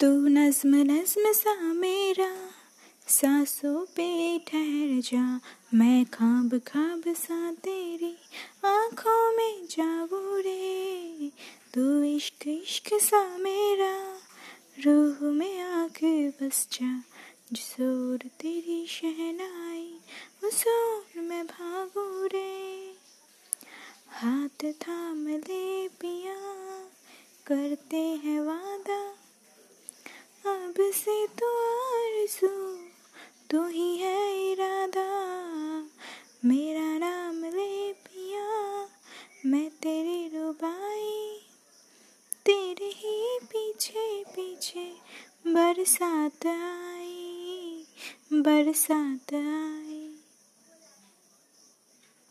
तू नज्म नज्म सा मेरा, सांसों पे ठहर जा। मैं खाब खाब सा तेरी आँखों में जागू रे। तू इश्क इश्क सा मेरा, रूह में आके बस जा। जिसोर तेरी शहनाई, उस ओर मैं भागू रे। हाथ थाम ले पिया, करते हैं वादा से तो आरज़ू, तू ही है इरादा। मेरा नाम ले पिया, मैं तेरी रुबाई। तेरे ही पीछे पीछे बरसात आई बरसात आई।